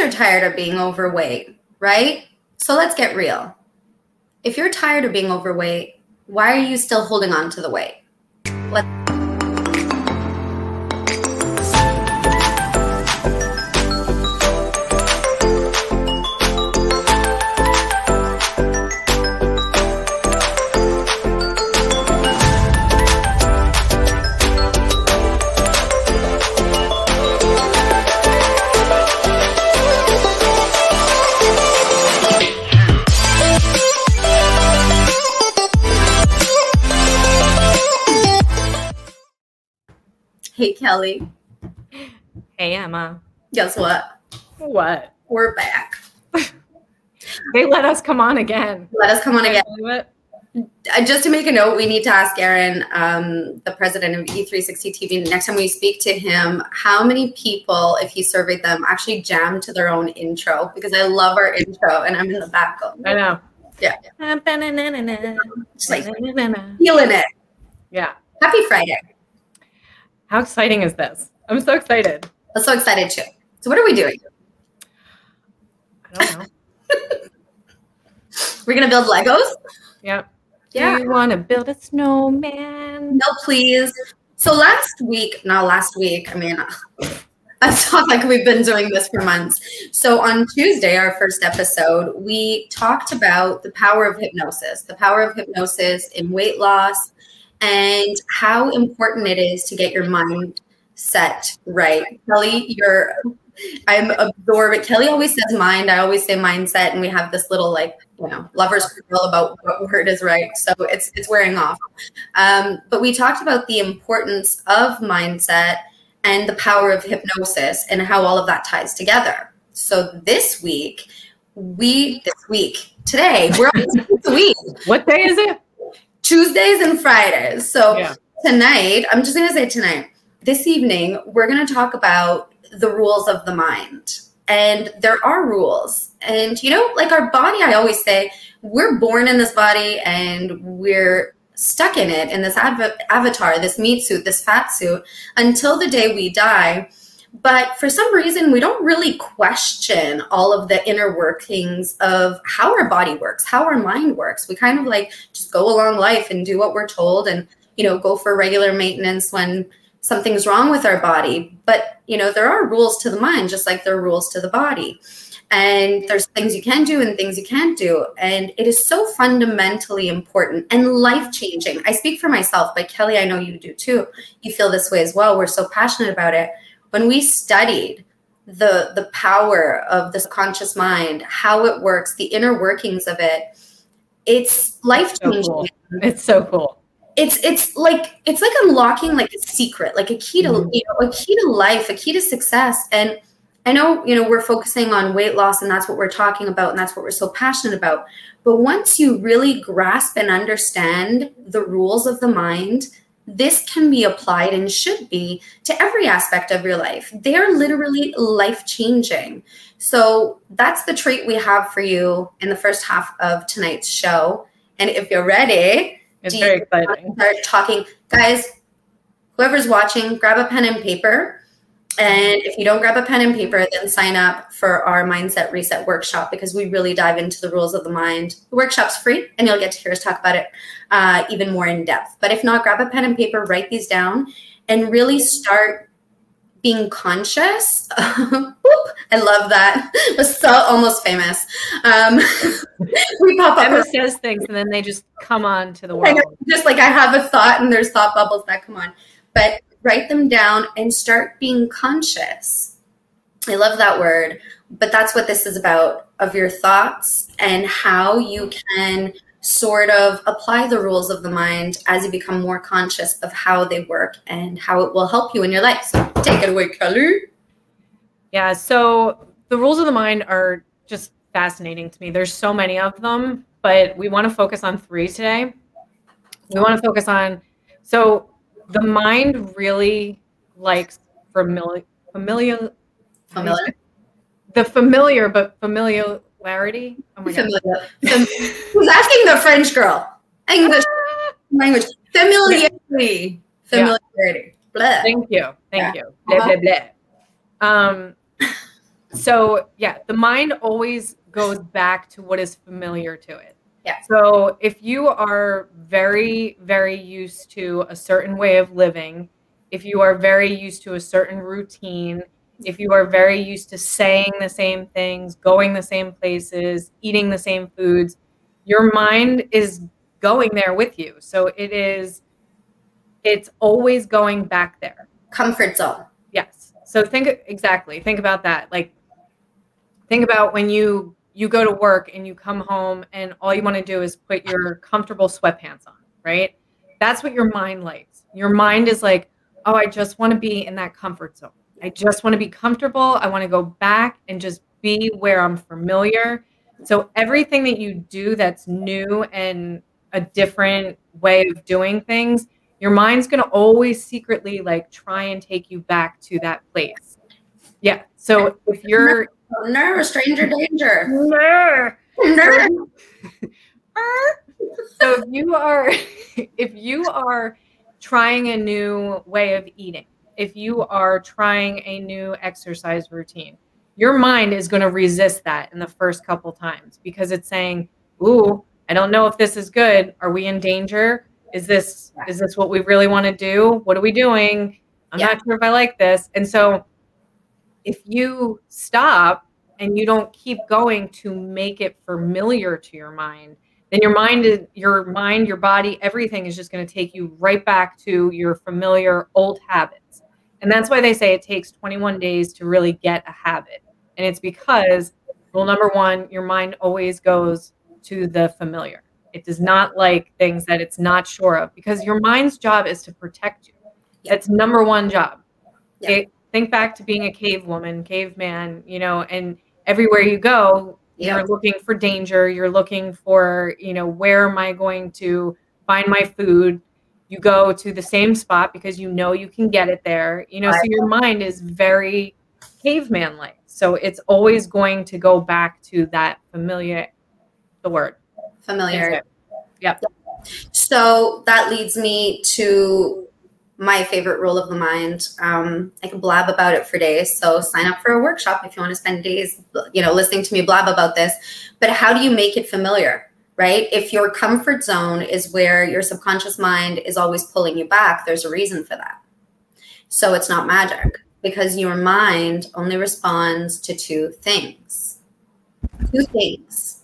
are tired of being overweight, right? So let's get real. If you're tired of being overweight, why are you still holding on to the weight? Hey, Kelly. Hey, Emma. Guess what? What? We're back. They let us come on again. Let us come on again. Believe? Uh, just to make a note, we need to ask Aaron, um, the president of E360 TV, next time we speak to him, how many people, if he surveyed them, actually jammed to their own intro? Because I love our intro and I'm in the back going, I know. Yeah. Yeah. just like feeling it. Yeah. Happy Friday. How exciting is this? I'm so excited. I'm so excited too. So, what are we doing? I don't know. We're going to build Legos? Yep. Yeah. Do you want to build a snowman? No, please. So last week, not last week, I mean, I thought like we've been doing this for months. So on Tuesday, our first episode, we talked about the power of hypnosis, the power of hypnosis in weight loss, and how important it is to get your mind set right. Kelly, you're I'm absorbed. Kelly always says mind. I always say mindset, and we have this little like you know lovers quarrel about what word is right. So it's it's wearing off. Um, but we talked about the importance of mindset and the power of hypnosis and how all of that ties together. So this week, we this week today we're on this week What day is it? Tuesdays and Fridays. So Yeah. tonight, I'm just going to say tonight, this evening, we're going to talk about the rules of the mind. And there are rules. And, you know, like our body, I always say, we're born in this body and we're stuck in it, in this av- avatar, this meat suit, this fat suit, until the day we die. But for some reason, we don't really question all of the inner workings of how our body works, how our mind works. We kind of like just go along life and do what we're told and, you know, go for regular maintenance when something's wrong with our body. But, you know, there are rules to the mind, just like there are rules to the body. And there's things you can do and things you can't do. And it is so fundamentally important and life changing. I speak for myself, but Kelly, I know you do too. You feel this way as well. We're so passionate about it. When we studied the the power of the conscious mind, how it works, the inner workings of it, it's life So changing cool. It's so cool. it's it's like it's like unlocking like a secret like a key to Mhm. you know a key to life a key to success and i know you know we're focusing on weight loss and that's what we're talking about and that's what we're so passionate about but once you really grasp and understand the rules of the mind this can be applied and should be to every aspect of your life they are literally life changing so that's the trait we have for you in the first half of tonight's show and if you're ready It's very exciting. start talking. Guys, whoever's watching, grab a pen and paper. And if you don't grab a pen and paper, then sign up for our Mindset Reset workshop because we really dive into the rules of the mind. The workshop's free, and you'll get to hear us talk about it uh, even more in depth. But if not, grab a pen and paper, write these down, and really start being conscious. Whoop, I love that. It was so almost famous. Um, we pop up Emma says things and then they just come on to the world. just like I have a thought and there's thought bubbles that come on. But write them down and start being conscious. I love that word, but that's what this is about of your thoughts and how you can sort of apply the rules of the mind as you become more conscious of how they work and how it will help you in your life. So take it away, Kelly. Yeah. So the rules of the mind are just fascinating to me. There's so many of them, but we want to focus on three today. We want to focus on so the mind really likes familiar familiar Familiar? the familiar but familiarity. Oh my. Familiar. Fam- Who's asking the French girl? English language. Familiarity. Familiarity. Blah. Thank you. Thank Yeah. you. Blah, blah, blah. Um, so yeah, the mind always goes back to what is familiar to it. Yeah. So if you are very, very used to a certain way of living, if you are very used to a certain routine, if you are very used to saying the same things, going the same places, eating the same foods, your mind is going there with you. So it is, it's always going back there. Comfort zone. Yes. So think exactly. Think about that. Like, think about when you you go to work and you come home and all you want to do is put your comfortable sweatpants on, right? That's what your mind likes. Your mind is like, oh, I just want to be in that comfort zone. I just want to be comfortable. I want to go back and just be where I'm familiar. So everything that you do that's new and a different way of doing things, your mind's going to always secretly like try and take you back to that place. Yeah. So if you're no, stranger danger. No. No. so if you are if you are trying a new way of eating, if you are trying a new exercise routine, your mind is going to resist that in the first couple times because it's saying, "Ooh, I don't know if this is good. Are we in danger? Is this is this what we really want to do? What are we doing? I'm Yeah. not sure if I like this." And so if you stop and you don't keep going to make it familiar to your mind, then your mind is your mind, your body, everything is just going to take you right back to your familiar old habits. And that's why they say it takes 21 days to really get a habit. And it's because rule number 1, your mind always goes to the familiar. It does not like things that it's not sure of because your mind's job is to protect you. Yeah. That's number one job. Yeah. Okay? Think back to being a cave woman, caveman, you know, and everywhere you go, Yeah. you're looking for danger. You're looking for, you know, where am I going to find my food? You go to the same spot because you know you can get it there. You know, so your mind is very caveman like. So it's always going to go back to that familiar, the word. Familiar. Yep. So that leads me to my favorite rule of the mind. Um, I can blab about it for days. So sign up for a workshop if you want to spend days, you know, listening to me blab about this. But how do you make it familiar? Right? If your comfort zone is where your subconscious mind is always pulling you back, there's a reason for that. So it's not magic because your mind only responds to two things. Two things.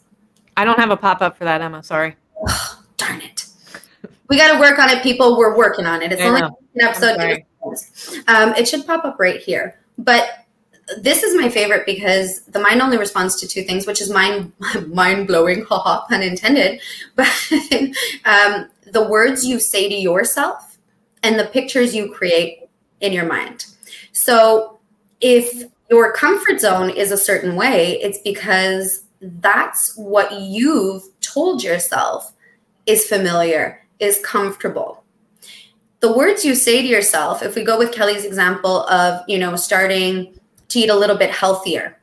I don't have a pop up for that, Emma. Sorry. Darn it. We got to work on it, people. We're working on it. It's I only know. an episode. Um, it should pop up right here. But this is my favorite because the mind only responds to two things, which is mind mind blowing, haha, pun intended. But um, the words you say to yourself and the pictures you create in your mind. So if your comfort zone is a certain way, it's because that's what you've told yourself is familiar, is comfortable. The words you say to yourself, if we go with Kelly's example of, you know, starting to eat a little bit healthier.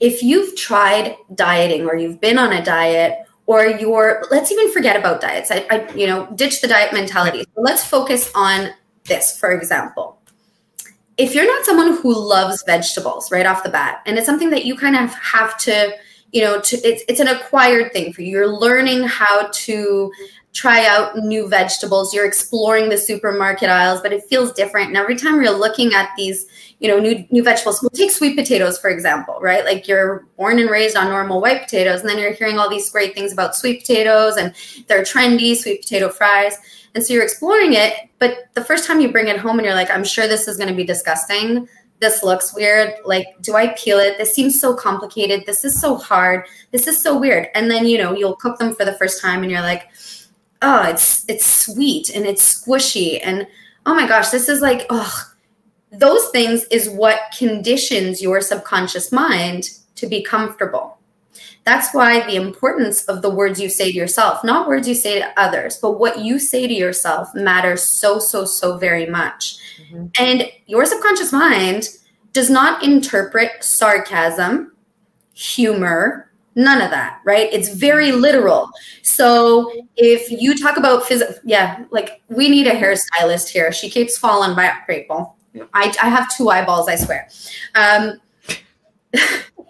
If you've tried dieting or you've been on a diet or you're let's even forget about diets. I, I you know, ditch the diet mentality. So let's focus on this, for example. If you're not someone who loves vegetables right off the bat, and it's something that you kind of have to, you know, to it's it's an acquired thing for you. You're learning how to try out new vegetables. You're exploring the supermarket aisles, but it feels different. And every time you're looking at these, you know, new new vegetables, we'll take sweet potatoes for example, right? Like you're born and raised on normal white potatoes, and then you're hearing all these great things about sweet potatoes and they're trendy, sweet potato fries. And so you're exploring it, but the first time you bring it home and you're like, I'm sure this is going to be disgusting. This looks weird. Like, do I peel it? This seems so complicated. This is so hard. This is so weird. And then, you know, you'll cook them for the first time and you're like, oh, it's it's sweet and it's squishy and oh my gosh, this is like, oh, those things is what conditions your subconscious mind to be comfortable. That's why the importance of the words you say to yourself, not words you say to others, but what you say to yourself matters so, so, so very much. Mhm. And your subconscious mind does not interpret sarcasm, humor, none of that, right? It's very literal. So if you talk about physical, yeah, like we need a hairstylist here. She keeps falling by people. I, I have two eyeballs, I swear. Um,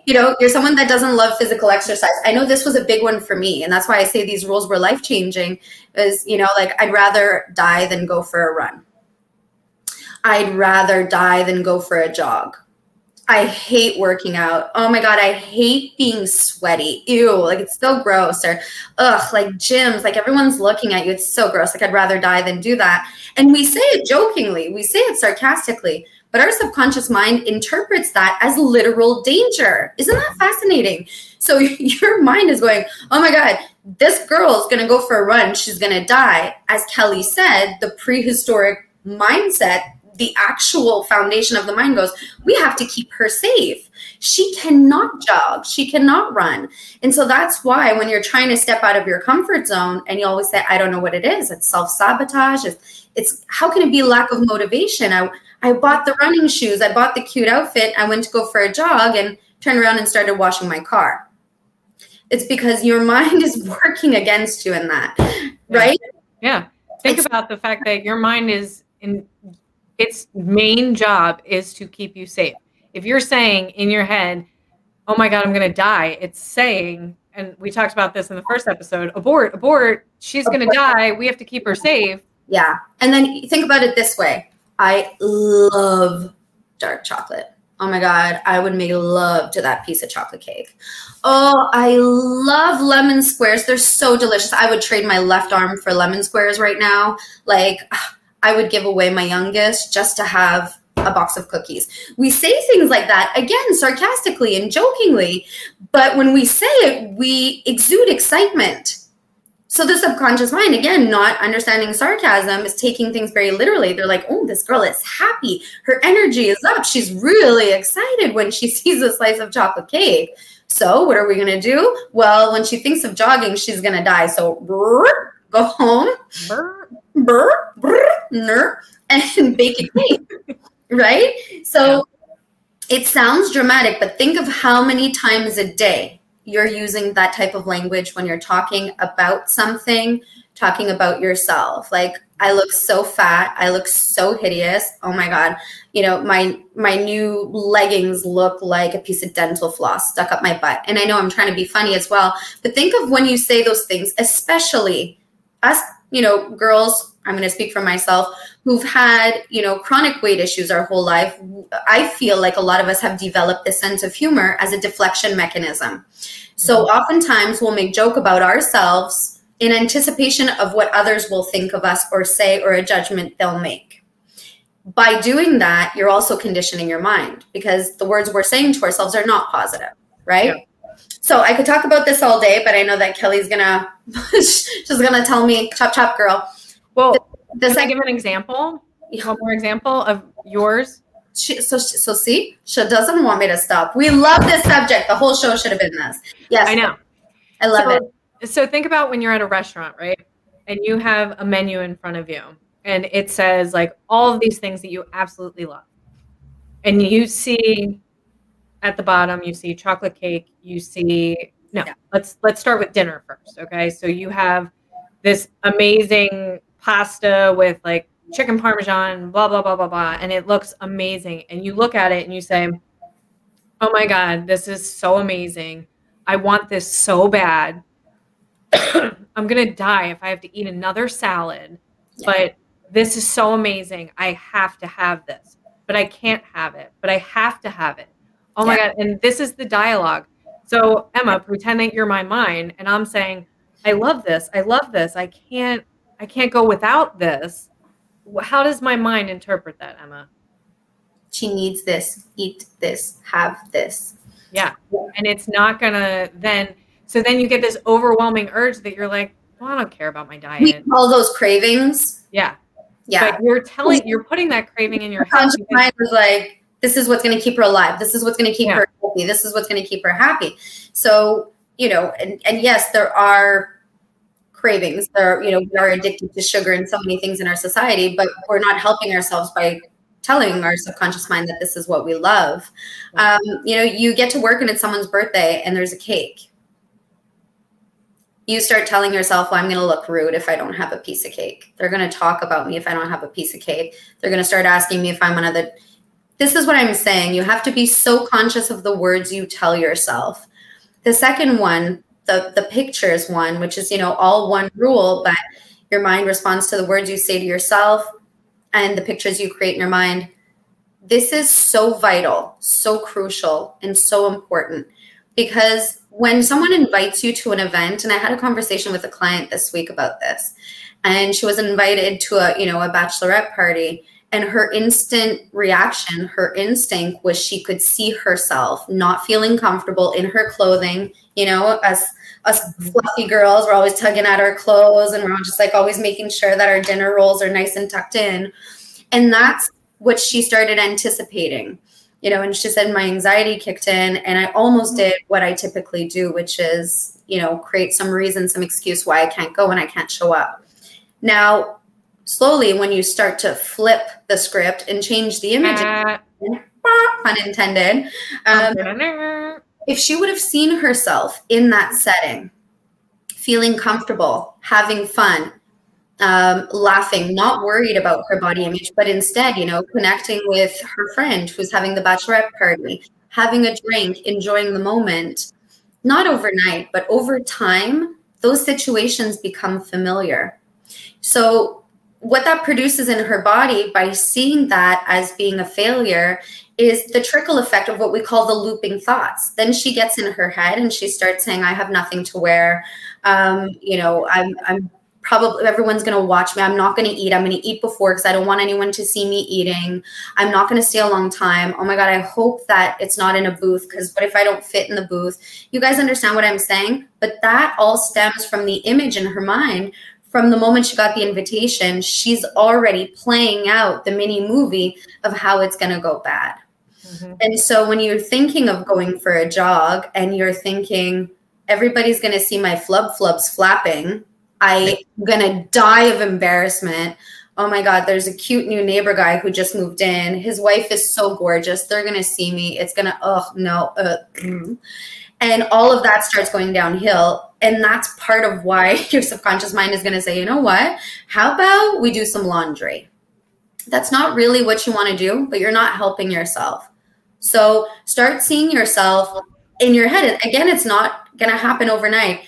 you know, you're someone that doesn't love physical exercise. I know this was a big one for me, and that's why I say these rules were life changing. Is you know, like I'd rather die than go for a run. I'd rather die than go for a jog. I hate working out. Oh my god, I hate being sweaty. Ew, like it's so gross. Or ugh, like gyms, like everyone's looking at you. It's so gross. Like I'd rather die than do that. And we say it jokingly, we say it sarcastically, but our subconscious mind interprets that as literal danger. Isn't that fascinating? So your mind is going, oh my God, this girl is going to go for a run. She's to die. As Kelly said, the prehistoric mindset, the actual foundation of the mind goes, we have to keep her safe. She cannot jog. She cannot run. And so that's why when you're trying to step out of your comfort zone and you always say, I don't know what it is, it's self sabotage. It's, it's how can it be lack of motivation? I, I bought the running shoes, I bought the cute outfit, I went to go for a jog and turned around and started washing my car. It's because your mind is working against you in that, right? Yeah. Think it's, about the fact that your mind is in its main job is to keep you safe. If you're saying in your head, oh my God, I'm going to die, it's saying, and we talked about this in the first episode abort, abort, she's going to die. We have to keep her safe. Yeah. And then think about it this way I love dark chocolate. Oh my God, I would make love to that piece of chocolate cake. Oh, I love lemon squares. They're so delicious. I would trade my left arm for lemon squares right now. Like, ah, I would give away my youngest just to have a box of cookies. We say things like that, again, sarcastically and jokingly, but when we say it, we exude excitement so the subconscious mind, again, not understanding sarcasm, is taking things very literally. They're like, oh, this girl is happy. Her energy is up. She's really excited when she sees a slice of chocolate cake. So what are we going to do? Well, when she thinks of jogging, she's going to die. So brr, go home, brr, brr, brr, and bake a cake. right? So it sounds dramatic, but think of how many times a day you're using that type of language when you're talking about something, talking about yourself. Like I look so fat, I look so hideous. Oh my god. You know, my my new leggings look like a piece of dental floss stuck up my butt. And I know I'm trying to be funny as well, but think of when you say those things, especially us, you know, girls, I'm going to speak for myself, who've had, you know, chronic weight issues our whole life. I feel like a lot of us have developed this sense of humor as a deflection mechanism. So mm-hmm. oftentimes we'll make joke about ourselves in anticipation of what others will think of us or say or a judgment they'll make. By doing that, you're also conditioning your mind because the words we're saying to ourselves are not positive, right? Yeah. So I could talk about this all day, but I know that Kelly's gonna she's gonna tell me chop chop girl. Well, can I give an example? One more example of yours. She, so so see, she doesn't want me to stop. We love this subject. The whole show should have been this. Yes, I know. I love so, it. So think about when you're at a restaurant, right? And you have a menu in front of you, and it says like all of these things that you absolutely love, and you see at the bottom you see chocolate cake you see no yeah. let's let's start with dinner first okay? So you have this amazing pasta with like chicken parmesan blah blah blah blah blah and it looks amazing. And you look at it and you say oh my god this is so amazing. I want this so bad. I'm gonna die if i have to eat another salad yeah. but this is so amazing. I have to have this but i can't have it but i have to have it Oh my yeah. God. And this is the dialogue. So, Emma, pretend that you're my mind, and I'm saying, I love this. I love this. I can't, I can't go without this. How does my mind interpret that, Emma? She needs this, eat this, have this. Yeah. And it's not gonna then so then you get this overwhelming urge that you're like, well, I don't care about my diet. We call those cravings. Yeah. Yeah. But you're telling you're putting that craving in your head. Mind is like, this is what's going to keep her alive. This is what's going to keep yeah. her healthy. This is what's going to keep her happy. So you know and, and yes there are cravings. There you know we are addicted to sugar and so many things in our society but we're not helping ourselves by telling our subconscious mind that this is what we love. Um, you know you get to work and it's someone's birthday and there's a cake. You start telling yourself, well, I'm going to look rude if I don't have a piece of cake. They're going to talk about me if I don't have a piece of cake. They're going to start asking me if I'm one of the this is what I'm saying. You have to be so conscious of the words you tell yourself. The second one, the the pictures one, which is, you know, all one rule, but your mind responds to the words you say to yourself and the pictures you create in your mind. This is so vital, so crucial, and so important because when someone invites you to an event, and I had a conversation with a client this week about this, and she was invited to a, you know, a bachelorette party and her instant reaction her instinct was she could see herself not feeling comfortable in her clothing you know as us fluffy girls we're always tugging at our clothes and we're just like always making sure that our dinner rolls are nice and tucked in. And that's what she started anticipating you know and she said my anxiety kicked in and i almost mm-hmm. did what i typically do which is you know create some reason some excuse why i can't go and i can't show up. Now slowly when you start to flip the script and change the image. Uh, pun intended. Um, if she would have seen herself in that setting feeling comfortable having fun um, laughing not worried about her body image but instead you know connecting with her friend who's having the bachelorette party having a drink enjoying the moment not overnight but over time those situations become familiar. So what that produces in her body by seeing that as being a failure is the trickle effect of what we call the looping thoughts. Then she gets in her head and she starts saying, "I have nothing to wear. Um, you know, I'm, I'm probably everyone's going to watch me. I'm not going to eat. I'm going to eat before because I don't want anyone to see me eating. I'm not going to stay a long time. Oh my god, I hope that it's not in a booth because what if I don't fit in the booth? You guys understand what I'm saying? But that all stems from the image in her mind from the moment she got the invitation, she's already playing out the mini movie of how it's going to go bad. Mm-hmm. And so when you're thinking of going for a jog and you're thinking, everybody's going to see my flub flubs flapping, I'm going to die of embarrassment. Oh my God, there's a cute new neighbor guy who just moved in. His wife is so gorgeous. They're going to see me. It's going to, oh no. Uh, mm. And all of that starts going downhill and that's part of why your subconscious mind is going to say, you know what? How about we do some laundry? That's not really what you want to do, but you're not helping yourself. So start seeing yourself in your head. Again, it's not going to happen overnight,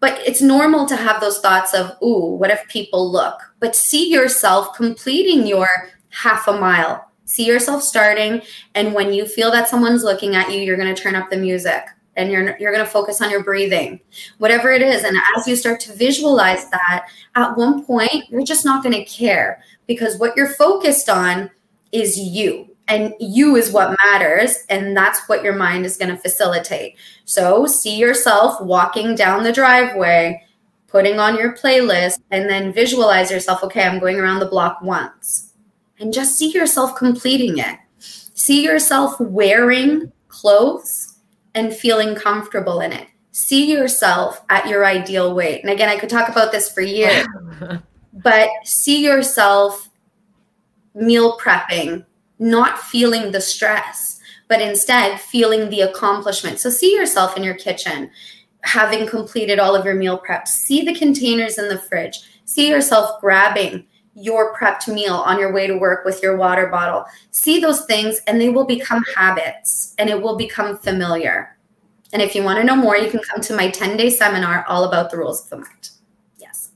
but it's normal to have those thoughts of, ooh, what if people look? But see yourself completing your half a mile. See yourself starting. And when you feel that someone's looking at you, you're going to turn up the music and you're you're going to focus on your breathing whatever it is. And as you start to visualize that at one point you're just not going to care because what you're focused on is you and you is what matters and that's what your mind is going to facilitate. So see yourself walking down the driveway putting on your playlist and then visualize yourself okay i'm going around the block once and just see yourself completing it. See yourself wearing clothes and feeling comfortable in it. See yourself at your ideal weight. And again, I could talk about this for years, but see yourself meal prepping, not feeling the stress, but instead feeling the accomplishment. So see yourself in your kitchen having completed all of your meal prep. See the containers in the fridge. See yourself grabbing your prepped meal on your way to work with your water bottle. See those things and they will become habits and it will become familiar. And if you want to know more, you can come to my 10 day seminar all about the rules of the mind. Yes.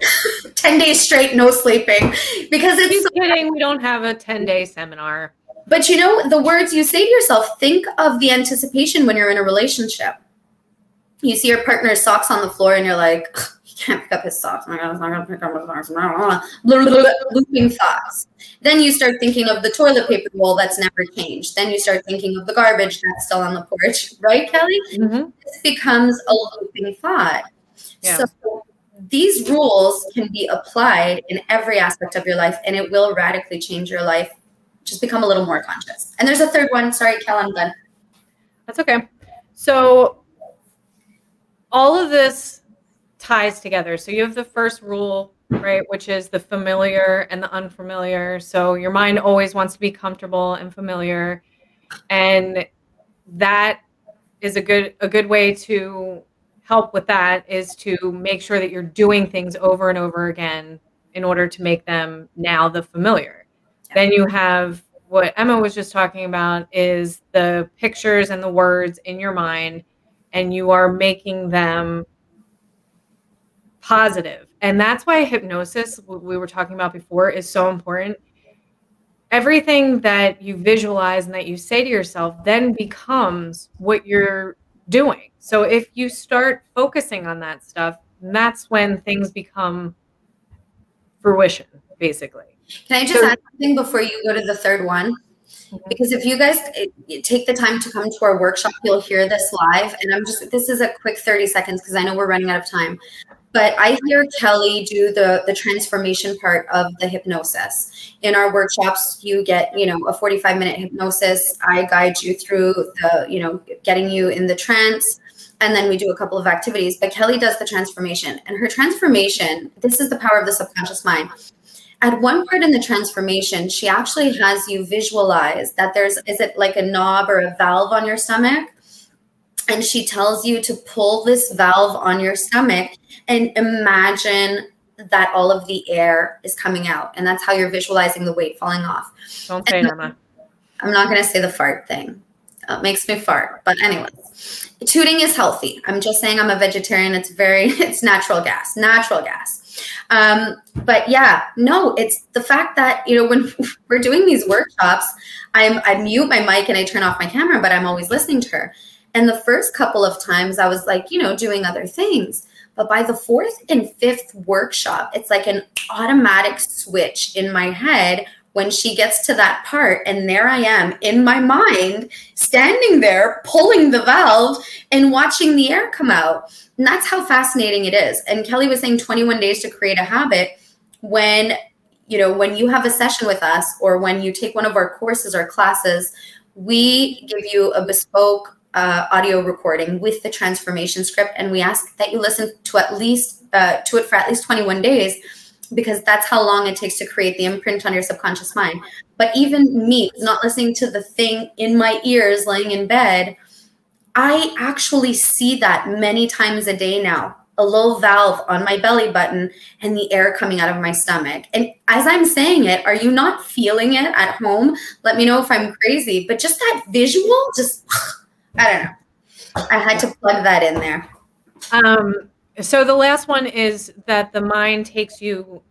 10 days straight, no sleeping. Because it's you kidding. We don't have a 10 day seminar. But you know, the words you say to yourself, think of the anticipation when you're in a relationship. You see your partner's socks on the floor and you're like, can't pick up his socks. Oh my God, I'm not gonna pick up his socks. Blah, blah, blah. Looping thoughts. Then you start thinking of the toilet paper roll that's never changed. Then you start thinking of the garbage that's still on the porch, right, Kelly? Mm-hmm. This becomes a looping thought. Yeah. So these rules can be applied in every aspect of your life, and it will radically change your life. Just become a little more conscious. And there's a third one. Sorry, Kel, I'm done. That's okay. So all of this ties together. So you have the first rule, right, which is the familiar and the unfamiliar. So your mind always wants to be comfortable and familiar. And that is a good a good way to help with that is to make sure that you're doing things over and over again in order to make them now the familiar. Then you have what Emma was just talking about is the pictures and the words in your mind, and you are making them positive. And that's why hypnosis, we were talking about before, is so important. Everything that you visualize and that you say to yourself then becomes what you're doing. So if you start focusing on that stuff, that's when things become fruition, basically. Can I just so, add something before you go to the third one? Mm-hmm. Because if you guys eh, take the time to come to our workshop, you'll hear this live. And I'm just, this is a quick 30 seconds because I know we're running out of time. But I hear Kelly do the, the transformation part of the hypnosis. In our workshops, you get, you know, a 45 minute hypnosis. I guide you through the, you know, getting you in the trance and then we do a couple of activities. But Kelly does the transformation, and her transformation this is the power of the subconscious mind. At one part in the transformation, she actually has you visualize that there's is it like a knob or a valve on your stomach? And she tells you to pull this valve on your stomach and imagine that all of the air is coming out. And that's how you're visualizing the weight falling off. Don't say Emma. I'm not going to say the fart thing. It makes me fart. But anyways, tooting is healthy. I'm just saying I'm a vegetarian. It's very, it's natural gas, natural gas. Um, but yeah, no, it's the fact that, you know, when we're doing these workshops, I'm, I mute my mic and I turn off my camera, but I'm always listening to her. And the first couple of times I was like, you know, doing other things. But by the fourth and fifth workshop, it's like an automatic switch in my head when she gets to that part and there i am in my mind standing there pulling the valve and watching the air come out and that's how fascinating it is and kelly was saying 21 days to create a habit when you know when you have a session with us or when you take one of our courses or classes we give you a bespoke uh, audio recording with the transformation script and we ask that you listen to at least uh, to it for at least 21 days because that's how long it takes to create the imprint on your subconscious mind. But even me, not listening to the thing in my ears laying in bed, I actually see that many times a day now. A little valve on my belly button and the air coming out of my stomach. And as I'm saying it, are you not feeling it at home? Let me know if I'm crazy. But just that visual, just, I don't know. I had to plug that in there. Um, so the last one is that the mind takes you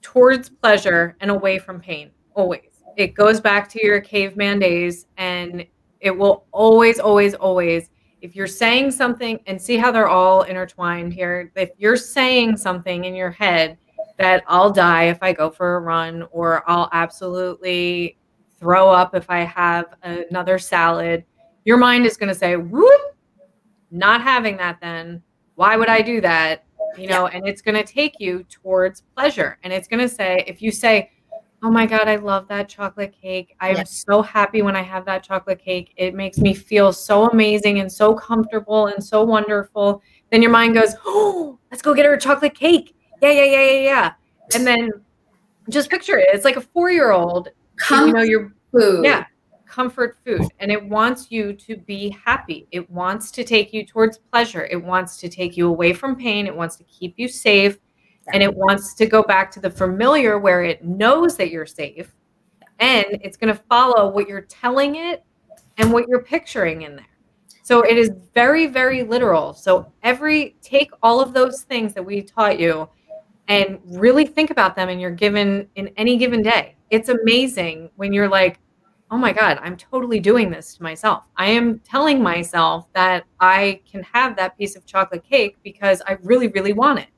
towards pleasure and away from pain. Always. It goes back to your caveman days and it will always, always, always. If you're saying something and see how they're all intertwined here, if you're saying something in your head that I'll die if I go for a run or I'll absolutely throw up if I have another salad, your mind is going to say, whoop, not having that then why would I do that? You know, and it's going to take you towards pleasure. And it's going to say, if you say, Oh my God, I love that chocolate cake. I'm so happy when I have that chocolate cake. It makes me feel so amazing and so comfortable and so wonderful. Then your mind goes, Oh, let's go get her a chocolate cake. Yeah, yeah, yeah, yeah, yeah. And then just picture it. It's like a four year old. You know, you're food. Yeah comfort food and it wants you to be happy. It wants to take you towards pleasure. It wants to take you away from pain. It wants to keep you safe. And it wants to go back to the familiar where it knows that you're safe. And it's going to follow what you're telling it and what you're picturing in there. So it is very, very literal. So every take all of those things that we taught you and really think about them and you're given in any given day. It's amazing when you're like, oh my God, I'm totally doing this to myself. I am telling myself that I can have that piece of chocolate cake because I really, really want it.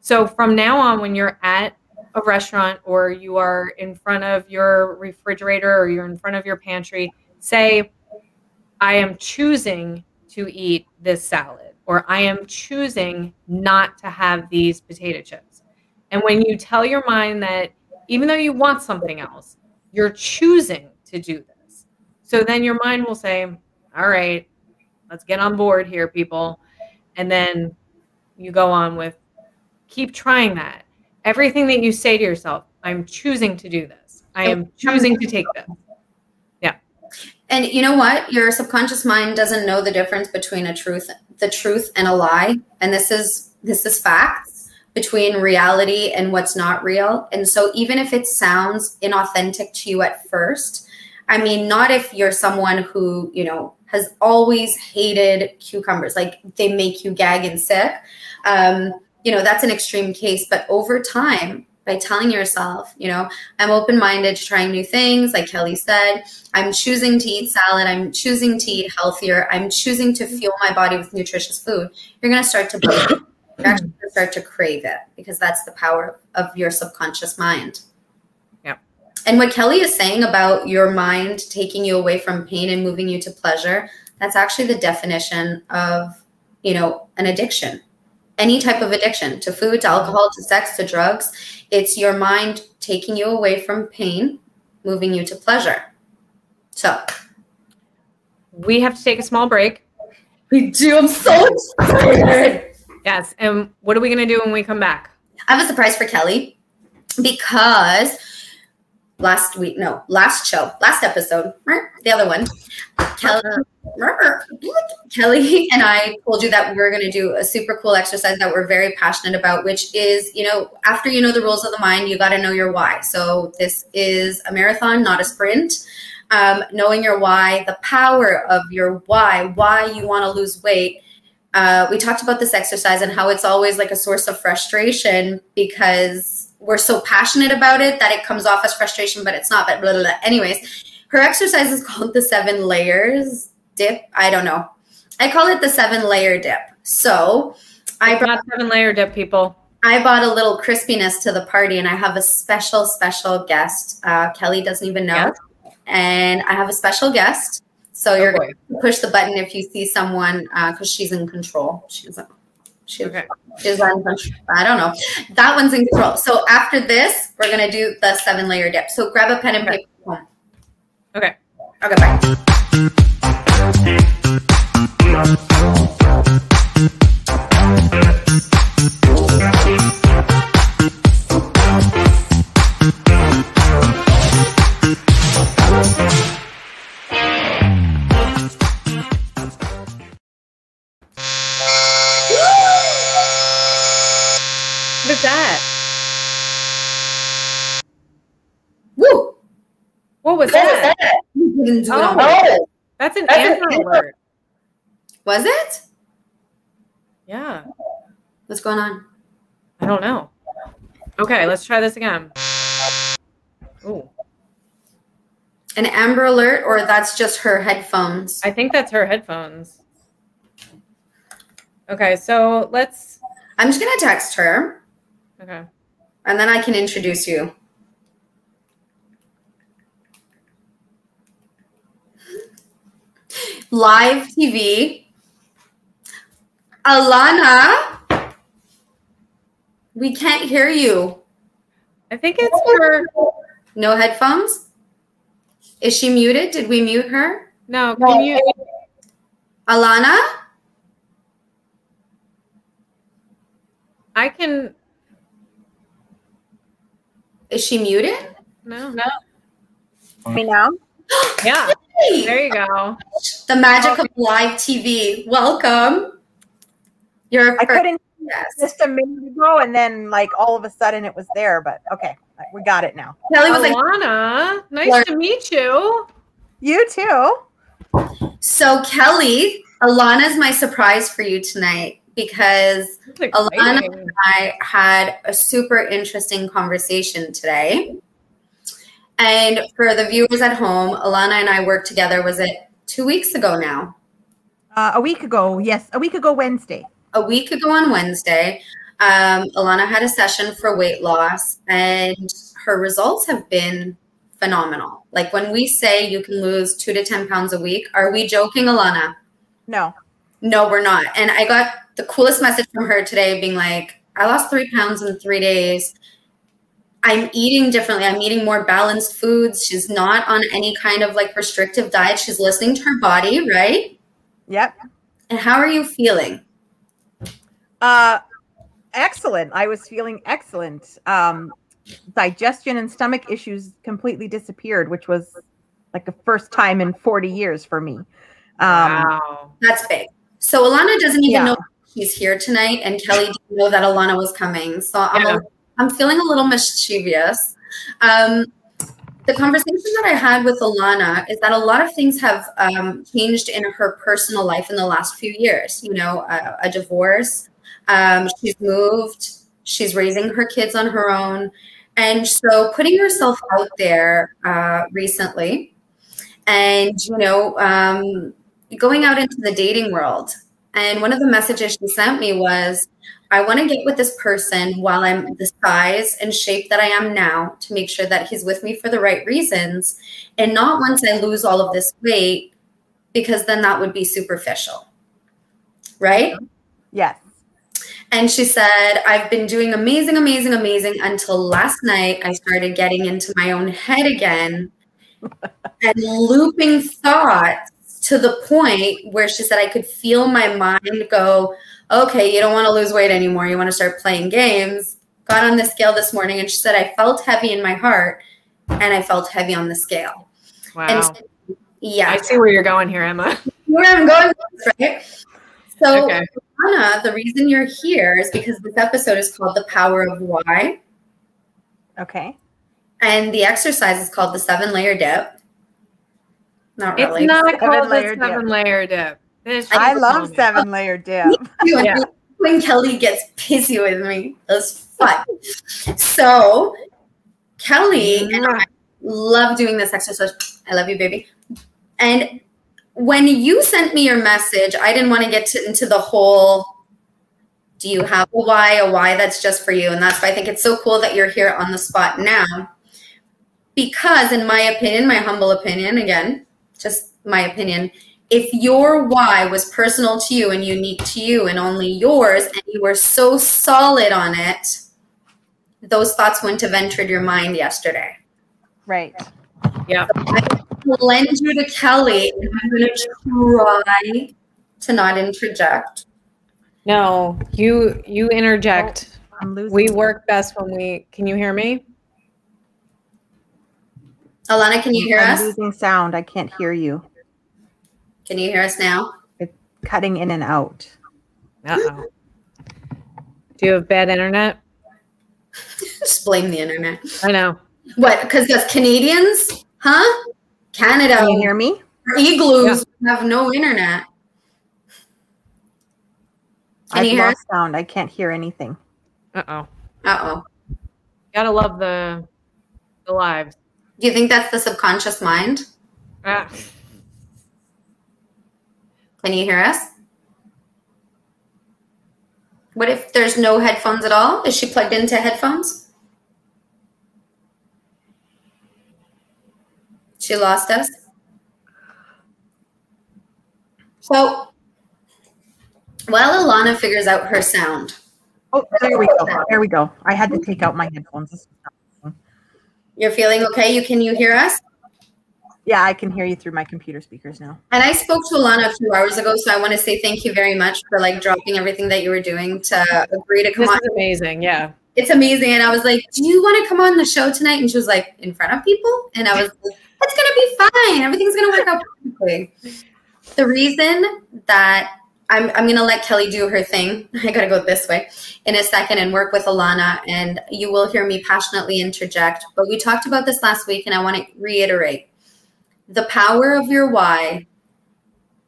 So from now on, when you're at a restaurant or you are in front of your refrigerator or you're in front of your pantry, say, I am choosing to eat this salad or I am choosing not to have these potato chips. And when you tell your mind that even though you want something else, you're choosing to do this. So then your mind will say, all right, let's get on board here, people. And then you go on with keep trying that. Everything that you say to yourself, I'm choosing to do this. I am choosing to take this. Yeah. And you know what? Your subconscious mind doesn't know the difference between a truth, the truth and a lie. And this is this is facts between reality and what's not real. And so, even if it sounds inauthentic to you at first, I mean, not if you're someone who, you know, has always hated cucumbers, like they make you gag and sick. Um, you know, that's an extreme case. But over time, by telling yourself, you know, I'm open minded to trying new things, like Kelly said, I'm choosing to eat salad, I'm choosing to eat healthier, I'm choosing to fuel my body with nutritious food, you're going to start to you're actually going to start to crave it because that's the power of your subconscious mind. And what Kelly is saying about your mind taking you away from pain and moving you to pleasure, that's actually the definition of, you know, an addiction any type of addiction to food, to alcohol, to sex, to drugs. It's your mind taking you away from pain, moving you to pleasure. So we have to take a small break. We do. I'm so excited. Yes. And what are we going to do when we come back? I have a surprise for Kelly because last week, no, last show, last episode, right? the other one, Kelly, Kelly and I told you that we are going to do a super cool exercise that we're very passionate about, which is, you know, after you know the rules of the mind, you got to know your why. So this is a marathon, not a sprint. Um, knowing your why, the power of your why, why you want to lose weight. Uh, we talked about this exercise and how it's always like a source of frustration because we're so passionate about it that it comes off as frustration, but it's not. But blah, blah, blah. anyways, her exercise is called the seven layers dip. I don't know. I call it the seven layer dip. So I brought seven layer dip, people. I bought a little crispiness to the party, and I have a special, special guest. Uh, Kelly doesn't even know, yes. and I have a special guest. So you're oh going to push the button if you see someone because uh, she's in control. She's okay. she's on I don't know. That one's in control. So after this, we're gonna do the seven layer dip. So grab a pen and okay. paper. Okay. Okay. Bye. What was that? Oh, that's an Amber alert. Was it? Yeah. What's going on? I don't know. Okay, let's try this again. Ooh. An Amber alert, or that's just her headphones? I think that's her headphones. Okay, so let's. I'm just going to text her. Okay. And then I can introduce you. Live TV. Alana, we can't hear you. I think it's her. No headphones? Is she muted? Did we mute her? No, can you? Alana? I can. Is she muted? No. No. Me now? yeah. There you go. The magic of live TV. Welcome. You're I couldn't yes. just a minute ago, and then like all of a sudden it was there. But okay, we got it now. Kelly was Alana, like, nice Laura. to meet you. You too. So Kelly, Alana is my surprise for you tonight because Alana and I had a super interesting conversation today. And for the viewers at home, Alana and I worked together. Was it two weeks ago now? Uh, a week ago, yes, a week ago Wednesday. A week ago on Wednesday, um, Alana had a session for weight loss, and her results have been phenomenal. Like when we say you can lose two to 10 pounds a week, are we joking, Alana? No. No, we're not. And I got the coolest message from her today being like, I lost three pounds in three days. I'm eating differently. I'm eating more balanced foods. She's not on any kind of like restrictive diet. She's listening to her body, right? Yep. And how are you feeling? Uh excellent. I was feeling excellent. Um digestion and stomach issues completely disappeared, which was like the first time in 40 years for me. Um wow. That's big. So Alana doesn't even yeah. know he's here tonight, and Kelly didn't know that Alana was coming, so I'm Yeah. a, I'm feeling a little mischievous. Um, the conversation that I had with Alana is that a lot of things have um, changed in her personal life in the last few years. You know, a, a divorce. Um, she's moved. She's raising her kids on her own, and so putting herself out there uh, recently, and you know, um, going out into the dating world. And one of the messages she sent me was, I want to get with this person while I'm the size and shape that I am now to make sure that he's with me for the right reasons and not once I lose all of this weight because then that would be superficial. Right? Yes. And she said, I've been doing amazing, amazing, amazing until last night I started getting into my own head again and looping thoughts to the point where she said I could feel my mind go, okay, you don't want to lose weight anymore. You want to start playing games. Got on the scale this morning and she said, I felt heavy in my heart and I felt heavy on the scale. Wow. And yeah, I see where you're going here, Emma. where I'm going with right? So, Okay. Anna, the reason you're here is because this episode is called The Power of Why. Okay. And the exercise is called the seven layer dip. Not really. It's not Seven called the layer dip. seven layer dip. This I love moment. seven layer dip. when, Yeah. when Kelly gets pissy with me. That's fun. so Kelly and I love doing this exercise. I love you, baby. And when you sent me your message, I didn't want to get to, into the whole do you have a why, a why that's just for you? And that's why I think it's so cool that you're here on the spot now. Because, in my opinion, my humble opinion, again, just my opinion, if your why was personal to you and unique to you and only yours, and you were so solid on it, those thoughts wouldn't have entered your mind yesterday. Right. Yeah. So I lend you to Kelly, and I'm going to try to not interject. No, you you interject. Oh, I'm losing. We work best when we. Can you hear me? Alana, can you hear us? I'm us? losing sound. I can't hear you. Can you hear us now? It's cutting in and out. Uh oh. Do you have bad internet? Just blame the internet. I know. What? Because us Canadians, huh? Canada, Can you hear me? igloos have no internet. Can I've you hear us? sound. I can't hear anything. Uh oh. Uh oh. Gotta love the the lives. Do you think that's the subconscious mind? Ah, Can you hear us? What if there's no headphones at all? Is she plugged into headphones? She lost us. So, while Alana figures out her sound, Oh, there we go. There we go. I had to take out my headphones. This is not- you're feeling okay? You can you hear us? Yeah, I can hear you through my computer speakers now. And I spoke to Alana a few hours ago, so I want to say thank you very much for like dropping everything that you were doing to agree to come this on. is amazing. Yeah. It's amazing. And I was like, Do you want to come on the show tonight? And she was like, In front of people? And I was like, It's gonna be fine. Everything's gonna work out perfectly. The reason that I'm I'm gonna let Kelly do her thing. I gotta go this way in a second and work with Alana, and you will hear me passionately interject. But we talked about this last week, and I want to reiterate the power of your why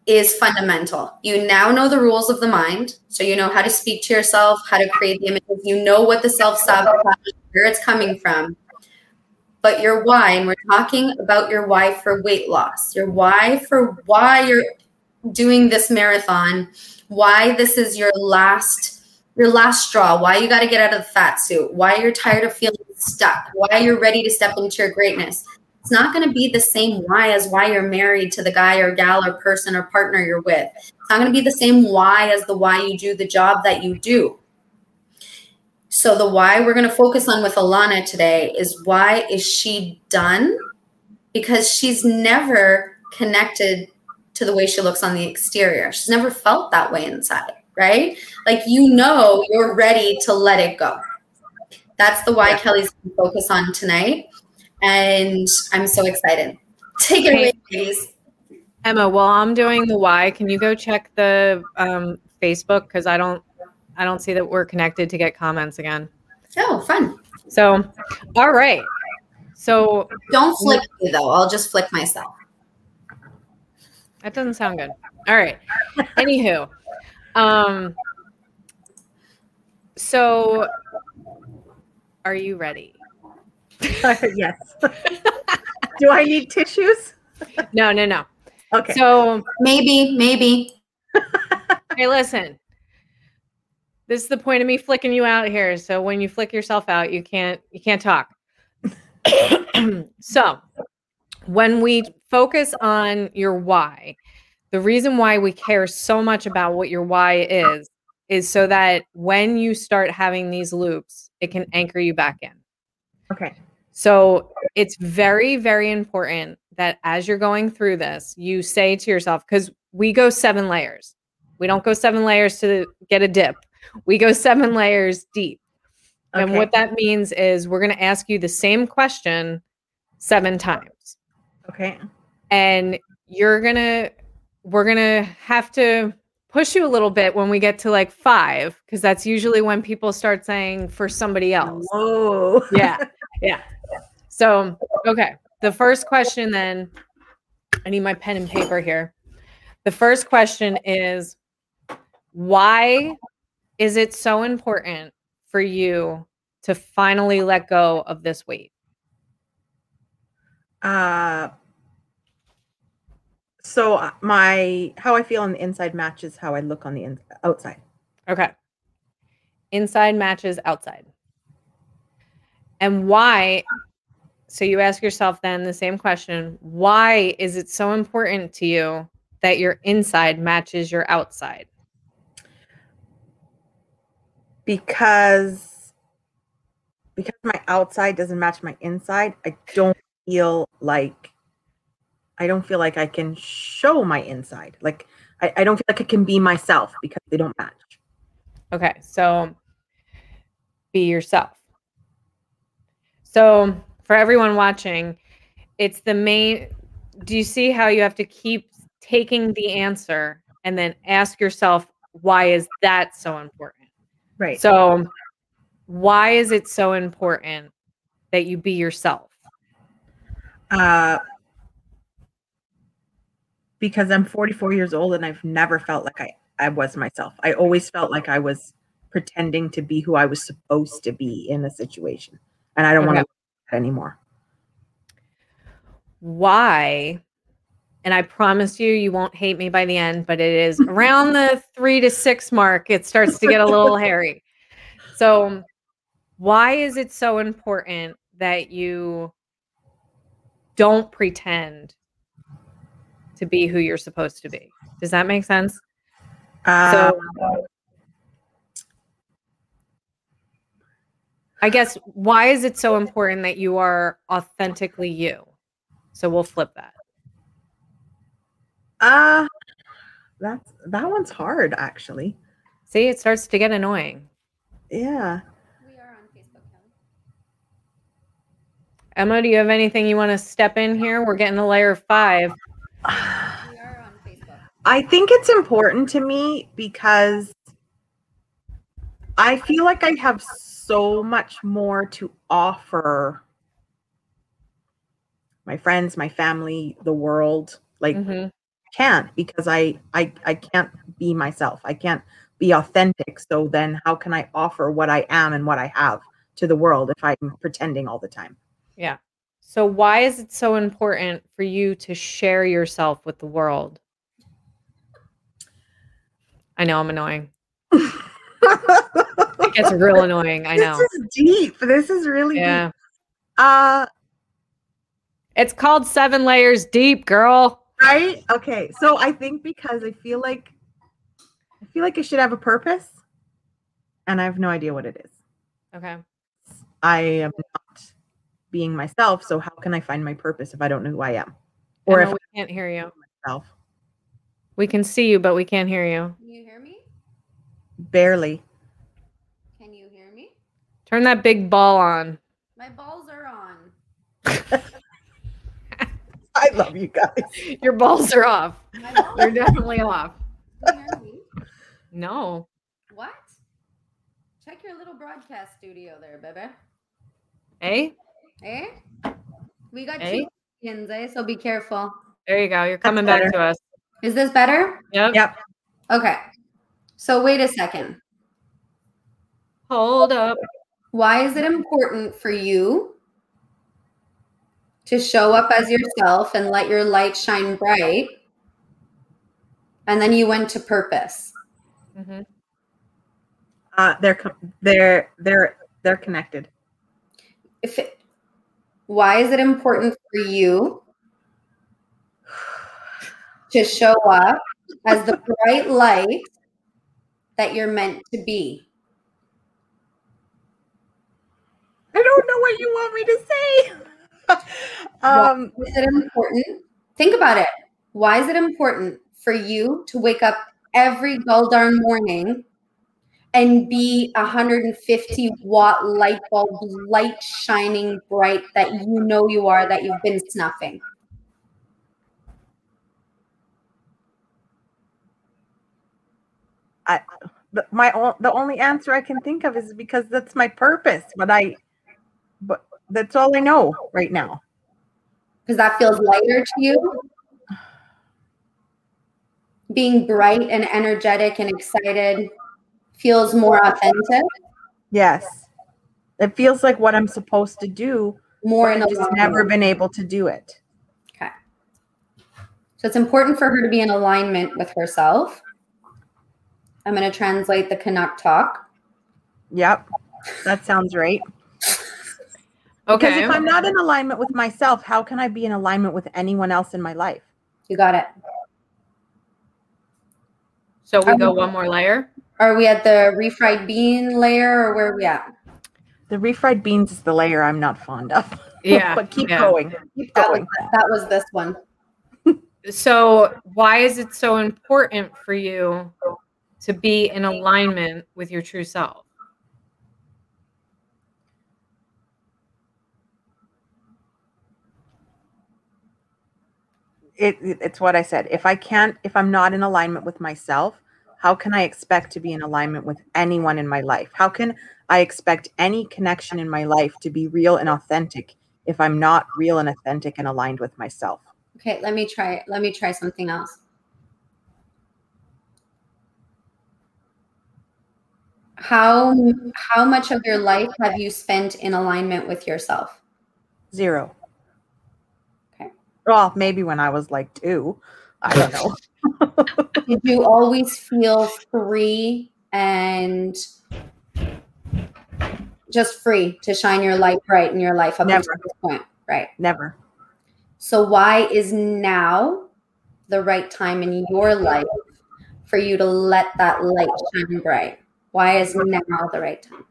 is fundamental. You now know the rules of the mind, so you know how to speak to yourself, how to create the images. You know what the self sabotage, where it's coming from. But your why, and we're talking about your why for weight loss, your why for why you're doing this marathon, why this is your last your last straw, why you got to get out of the fat suit, why you're tired of feeling stuck, why you're ready to step into your greatness. It's not going to be the same why as why you're married to the guy or gal or person or partner you're with. It's not going to be the same why as the why you do the job that you do. So the why we're going to focus on with Alana today is why is she done? Because she's never connected to the way she looks on the exterior. She's never felt that way inside, right? Like you know you're ready to let it go. That's the why Yeah. Kelly's going to focus on tonight. And I'm so excited. Take it away, ladies. Emma, while I'm doing the why, can you go check the um, Facebook because I don't I don't see that we're connected to get comments again. Oh, fun. So, all right. So Don't flick me though. I'll just flick myself. that doesn't sound good. All right. Anywho, um, so are you ready? yes. Do I need tissues? No, no, no. Okay. So Maybe, maybe. hey, listen. This is the point of me flicking you out here. So when you flick yourself out, you can't you can't talk. so when we focus on your why, the reason why we care so much about what your why is is so that when you start having these loops, it can anchor you back in. okay. So it's very, very important that as you're going through this, you say to yourself, because we go seven layers. We don't go seven layers to get a dip. We go seven layers deep. And what that means is we're going to ask you the same question seven times. Okay. And you're going to, we're going to have to push you a little bit when we get to like five, because that's usually when people start saying for somebody else Oh, yeah yeah so okay the first question then i need my pen and paper here. The first question is why is it so important for you to finally let go of this weight? Uh, so uh, my how I feel on the inside matches how I look on the in, outside. okay. Inside matches outside. And why so you ask yourself then the same question why is it so important to you that your inside matches your outside? Because because my outside doesn't match my inside i don't feel like i don't feel like i can show my inside. Like i, I don't feel like i can be myself because they don't match. Okay, so be yourself. So, for everyone watching, it's the main. Do you see how you have to keep taking the answer and then ask yourself, why is that so important? right So, why is it so important that you be yourself? uh because i'm 44 years old and i've never felt like i i was myself i always felt like i was pretending to be who i was supposed to be in a situation and i don't want to anymore Why? And I promise you, you won't hate me by the end, but it is around the three to six mark, it starts to get a little hairy. So, why is it so important that you don't pretend to be who you're supposed to be? Does that make sense? uh, So, I guess why is it so important that you are authentically you? So we'll flip that. Uh that's that one's hard actually. See, it starts to get annoying. Yeah. We are on Facebook, Kelly. Emma, do you have anything you want to step in here? We're getting to layer five. We are on Facebook. I think it's important to me because I feel like I have so much more to offer my friends, my family, the world. Like Mhm. I can't because I I I can't be myself. I can't be authentic. So then how can I offer what I am and what I have to the world if I'm pretending all the time? Yeah. So why is it so important for you to share yourself with the world? I know I'm annoying. It gets real annoying. I know. This is deep. This is really Yeah. deep. Uh It's called seven layers deep, girl. right? Okay. So I think because I feel like I feel like I should have a purpose and I have no idea what it is. Okay. I am not being myself, so how can I find my purpose if I don't know who I am? Or Emma, if we can't hear you. Myself? We can see you, but we can't hear you. Can you hear me? Barely. Can you hear me? Turn that big ball on. My balls are on. I love you guys. Your balls are off. Balls They're definitely off. Can you hear me? No. What? Check your little broadcast studio there, baby. Eh? Eh? We got Eh? two chickens, eh? So be careful. There you go. You're coming back better. to us. Is this better? Yep. Yep. Okay. So wait a second. Hold up. Why is it important for you to show up as yourself and let your light shine bright? And then you went to purpose. hmm Uh, they're they're they're they're connected. If it, why is it important for you to show up as the bright light that you're meant to be? I don't know what you want me to say. um, Why is it important? Think about it. Why is it important for you to wake up every dull darn morning and be a 150 watt light bulb, light shining bright that you know you are, that you've been snuffing? I, the, my the only answer I can think of is because that's my purpose. But I, but that's all I know right now. Because that feels lighter to you. Being bright and energetic and excited feels more authentic, Yes, it feels like what I'm supposed to do. more I've just never been able to do it. Okay. So it's important for her to be in alignment with herself. I'm going to translate the Canuck talk. Yep, that sounds right. Because if I'm not in alignment with myself, how can I be in alignment with anyone else in my life? You got it. So we go one more layer. Are we at the refried bean layer or where are we at? The refried beans is the layer I'm not fond of. Yeah. but keep yeah. going. Keep That was, going. that was this one. So why is it so important for you to be in alignment with your true self? It, it- it's what I said. If I can't, if I'm not in alignment with myself, how can I expect to be in alignment with anyone in my life? How can I expect any connection in my life to be real and authentic if I'm not real and authentic and aligned with myself? Okay, let me try let me try something else. How how much of your life have you spent in alignment with yourself? Zero. Okay. Well, maybe when I was like two. I don't know. Did you always feel free and just free to shine your light bright in your life up Never. until this point? Right. Never. So why is now the right time in your life for you to let that light shine bright? Why is now the right time?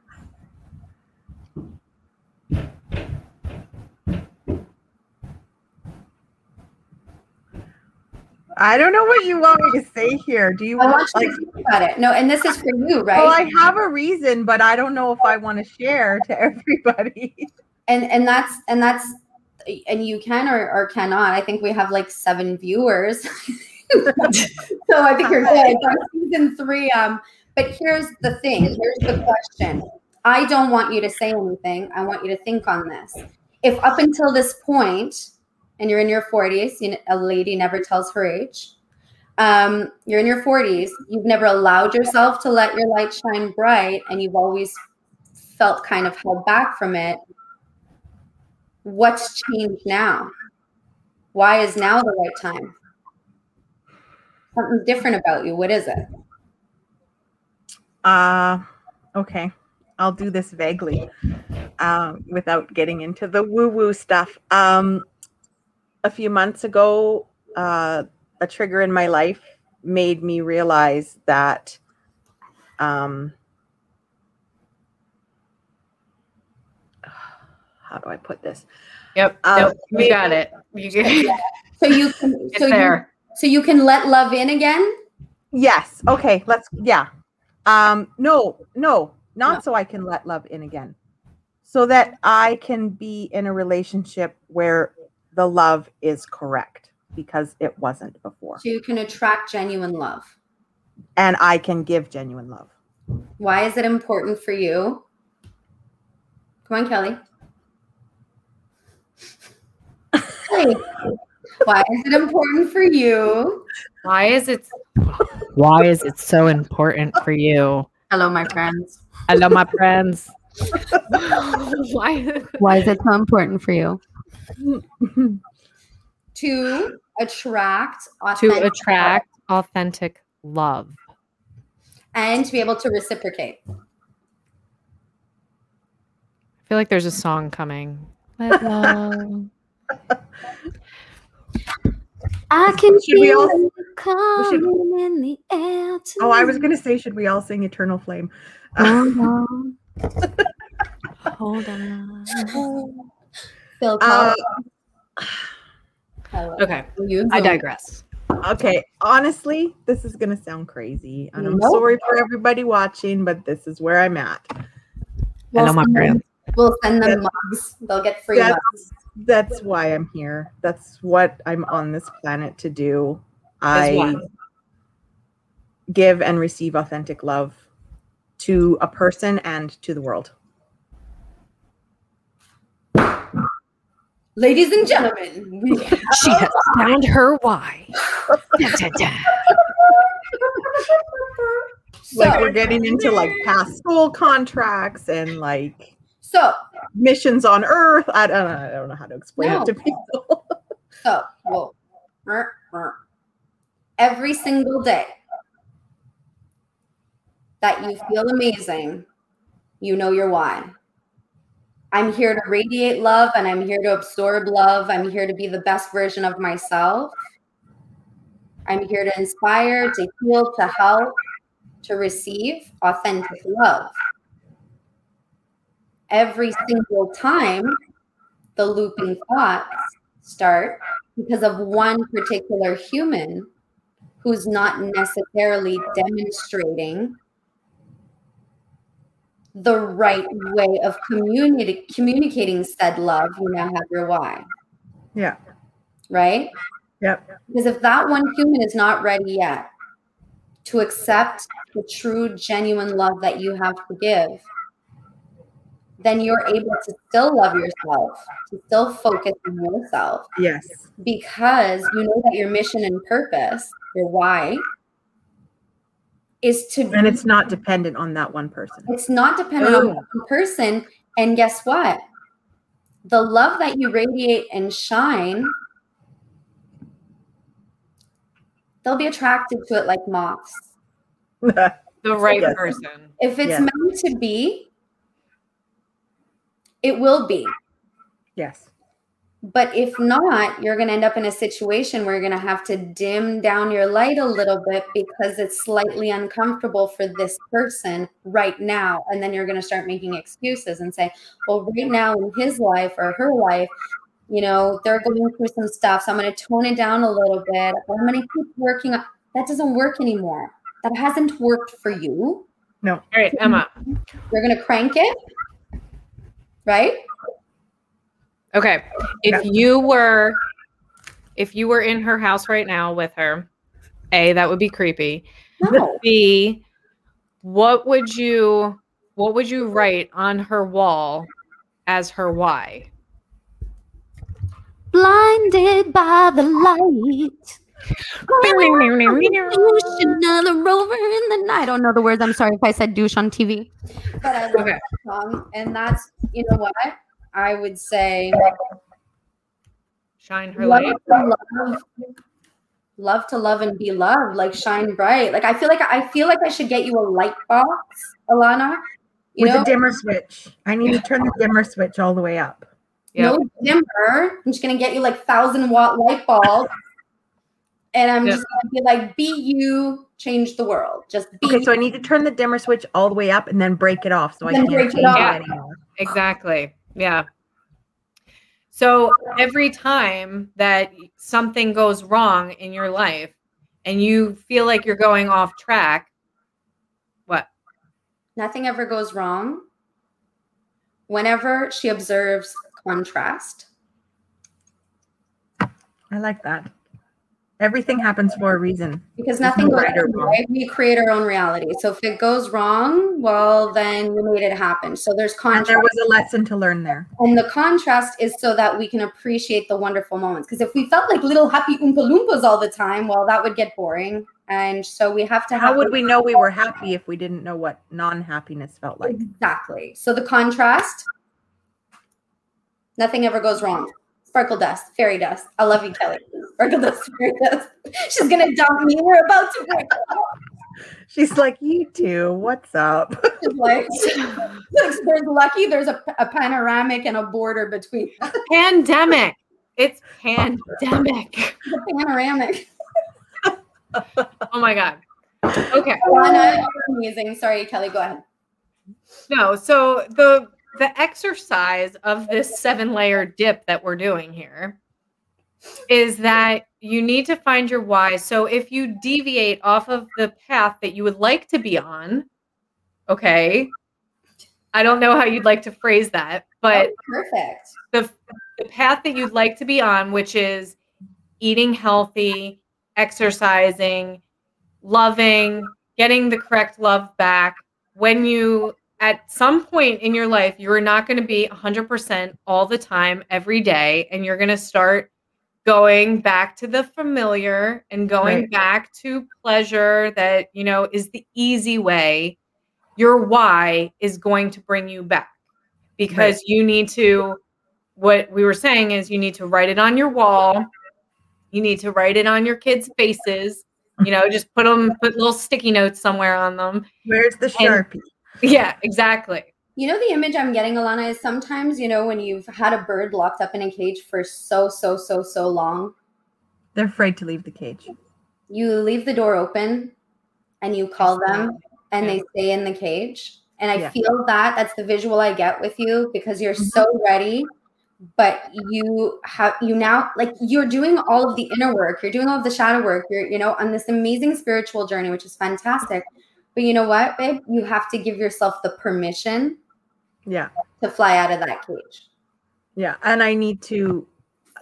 I don't know what you want me to say here. Do you I want want you like to think about it. No, and this is for you, right? Well, I have a reason, but I don't know if I want to share to everybody. and and that's and that's and you can or, or cannot. I think we have like seven viewers. so I think you're good. By season three, um, but here's the thing, here's the question. I don't want you to say anything. I want you to think on this. If up until this point, and you're in your 40s, you know, a lady never tells her age. Um, you're in your 40s, you've never allowed yourself to let your light shine bright, and you've always felt kind of held back from it. What's changed now? Why is now the right time? Something different about you. What is it? Uh, okay. I'll do this vaguely um, without getting into the woo woo stuff. Um, a few months ago, uh, a trigger in my life made me realize that um, how do I put this? Yep. Um, nope, you maybe- got it. You get So you can it's so you, so you can let love in again? Yes. Okay. Let's. Yeah. Um. No. No. Not No. so I can let love in again. So that I can be in a relationship where the love is correct because it wasn't before. So you can attract genuine love. and I can give genuine love. Why is it important for you? Come on, Kelly. Hey. Why is it important for you? Why is it why is it so important for you? Hello, my friends. Hello, my friends. why Why is it so important for you? to attract to authentic attract authentic love? and to be able to reciprocate. I feel like there's a song coming. I can Should feel all- it should- coming in the air. Oh, I was going to say, should we all sing Eternal Flame? Hold on. Hold on. Phil Uh, Okay, You I digress. okay, honestly, this is going to sound crazy. And I'm Nope. sorry for everybody watching, but this is where I'm at. We'll Hello, my send them- friends. We'll send them That's- mugs. They'll get free mugs. That's, that's why I'm here. That's what I'm on this planet to do. As I what? give and receive authentic love to a person and to the world. Ladies and gentlemen, we She has found her why. Dun, dun, dun. like So- we're getting into like past soul contracts and like so missions on Earth. I don't know. I don't know how to explain No. it to people. So, whoa. Mer, mer. Every single day that you feel amazing, you know your why. I'm here to radiate love and I'm here to absorb love. I'm here to be the best version of myself. I'm here to inspire, to heal, to help, to receive authentic love. Every single time the looping thoughts start because of one particular human who's not necessarily demonstrating the right way of communi- communicating said love, you now have your why, Yeah. right? Yep. Because if that one human is not ready yet to accept the true, genuine love that you have to give, then you're able to still love yourself, to still focus on yourself, Yes. because you know that your mission and purpose, your why, is to And it's not dependent on that one person. it's not dependent on Oh. one person. And guess what? The love that you radiate and shine, they'll be attracted to it like moths. The right Yes. person. If it's Yeah. meant to be, it will be. yes. But if not, you're going to end up in a situation where you're going to have to dim down your light a little bit because it's slightly uncomfortable for this person right now. And then you're going to start making excuses and say, well, right now in his life or her life, you know, they're going through some stuff. So I'm going to tone it down a little bit. I'm going to keep working. on That doesn't work anymore. That hasn't worked for you. No. All right, Emma. You're going to crank it, right? Okay. If you were if you were in her house right now with her, A, that would be creepy. No. B, what would you what would you write on her wall as her why? Blinded by the light. douche another rover in the night. I don't know the words. I'm sorry if I said douche on TV. But I love Okay. that song. And that's, you know what? I would say Shine her love light. to love, love to love and be loved. Like shine bright. Like I feel like I feel like I should get you a light box, Alana. You With know, a dimmer switch. I need to turn the dimmer switch all the way up. Yep. no dimmer. I'm just gonna get you like thousand watt light bulb. And I'm Yep. just gonna be like, be you, change the world. Just be Okay, so I need to turn the dimmer switch all the way up and then break it off so I can't break it change it off. anymore. Exactly. Yeah. So every time that something goes wrong in your life and you feel like you're going off track, what? nothing ever goes wrong whenever she observes contrast. I like that. Everything happens for a reason. because nothing goes right or wrong, right? We create our own reality. So if it goes wrong, well, then we made it happen. So there's And contrast. there was a lesson to learn there. And the contrast is so that we can appreciate the wonderful moments. Because if we felt like little happy Oompa Loompas all the time, well, that would get boring. And so we have to have How would we know we were happy if we didn't know what non-happiness felt like? exactly. So the contrast, nothing ever goes wrong. Sparkle dust, fairy dust. I love you, Kelly. Sparkle dust, fairy dust. She's gonna dump me. We're about to break up. She's like, you too. What's up? She's like, there's lucky there's a, a panoramic and a border between Pandemic. It's pandemic. the panoramic. Oh my god. Okay. Alana, you're amazing. Sorry, Kelly, go ahead. No, so the the exercise of this seven layer dip that we're doing here is that you need to find your why. So if you deviate off of the path that you would like to be on, okay. I don't know how you'd like to phrase that, but Oh, perfect. the the path that you'd like to be on, which is eating healthy, exercising, loving, getting the correct love back. When you, at some point in your life, you are not going to be 100% all the time, every day, and you're going to start going back to the familiar and going Right. back to pleasure that, you know, is the easy way. Your why is going to bring you back because you need to what we were saying is you need to write it on your wall you need to write it on your kids faces you know just put them put little sticky notes somewhere on them Where's the sharpie? Yeah exactly You know, the image I'm getting, Alana, is sometimes, you know, when you've had a bird locked up in a cage for so, so, so, so long, They're afraid to leave the cage. you leave the door open and you call them and Yeah. they stay in the cage. And I Yeah. feel that that's the visual I get with you because you're mm-hmm. so ready, but you have you now like you're doing all of the inner work, you're doing all of the shadow work, you're you know on this amazing spiritual journey, which is fantastic. But you know what, babe? You have to give yourself the permission Yeah. to fly out of that cage. Yeah. And I need to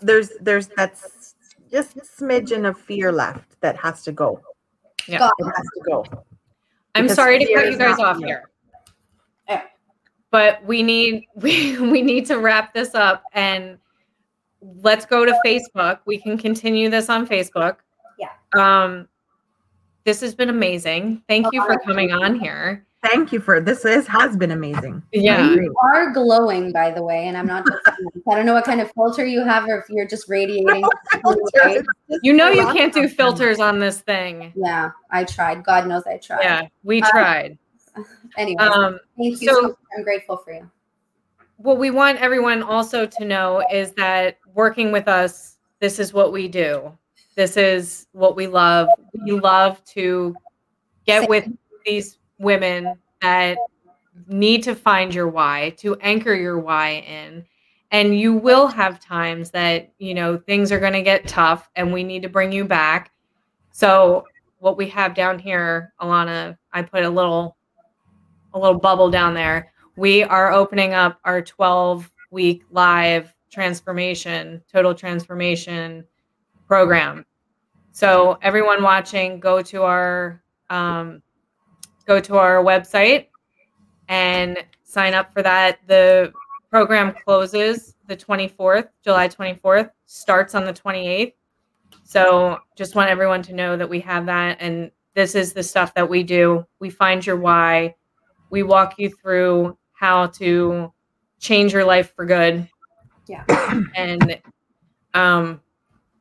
there's there's that's just a smidgen of fear left that has to go. Yeah. Stop. It has to go. i'm Because sorry to cut you guys off fear. here Yeah. but we need we, we need to wrap this up and let's go to facebook we can continue this on facebook Yeah. um this has been amazing thank you for coming on here Thank you for this is has been amazing. yeah You are glowing, by the way, and I'm not just. I don't know what kind of filter you have, or if you're just radiating. light. You know you can't do filters on this thing. Yeah, I tried. God knows I tried. Yeah, we Uh, tried. Anyway, Um, thank you. so- So much. I'm grateful for you. what we want everyone also to know is that working with us, this is what we do. This is what we love. We love to get with these women that need to find your why, to anchor your why in. And you will have times that, you know, things are going to get tough and we need to bring you back. So, what we have down here, Alana, I put a little a little bubble down there. We are opening up our 12 week live transformation, total transformation program. So everyone watching, go to our um, go to our website and sign up for that. The program closes the 24th, July 24th, starts on the 28th. So just want everyone to know that we have that and this is the stuff that we do. We find your why. We walk you through how to change your life for good. Yeah. And um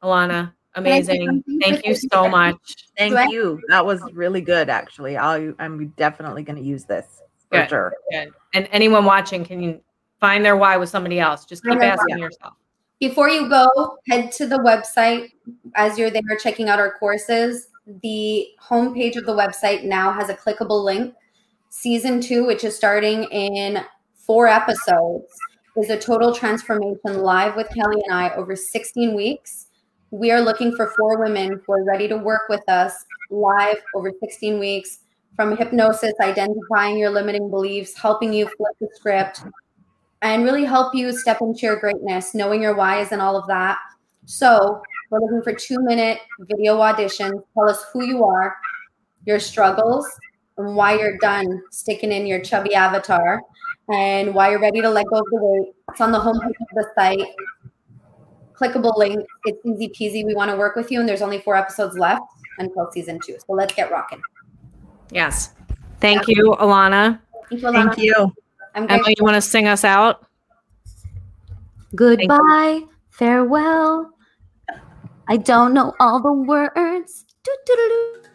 Alana, amazing. something? Thank you so much. Thank Do I- you. That was really good actually. I'll I'm definitely gonna use this for Good. sure. Good. And anyone watching can you find their why with somebody else. Just keep Find asking why. yourself. Before you go, head to the website as you're there checking out our courses. The homepage of the website now has a clickable link. Season two, which is starting in four episodes, is a total transformation live with Kelly and I over 16 weeks. We are looking for four women who are ready to work with us live over 16 weeks from hypnosis, identifying your limiting beliefs, helping you flip the script, and really help you step into your greatness, knowing your whys and all of that. So We're looking for two minute video auditions. Tell us who you are, your struggles, and why you're done sticking in your chubby avatar, and why you're ready to let go of the weight. It's on the homepage of the site. Clickable link. It's easy peasy. We want to work with you, and there's only four episodes left until season two. So let's get rocking. Yes. Thank you, Alana. Thank you. Alana. Thank you. I'm Emma, you want to sing us out? Goodbye, farewell. I don't know all the words. Doo-doo-doo-doo.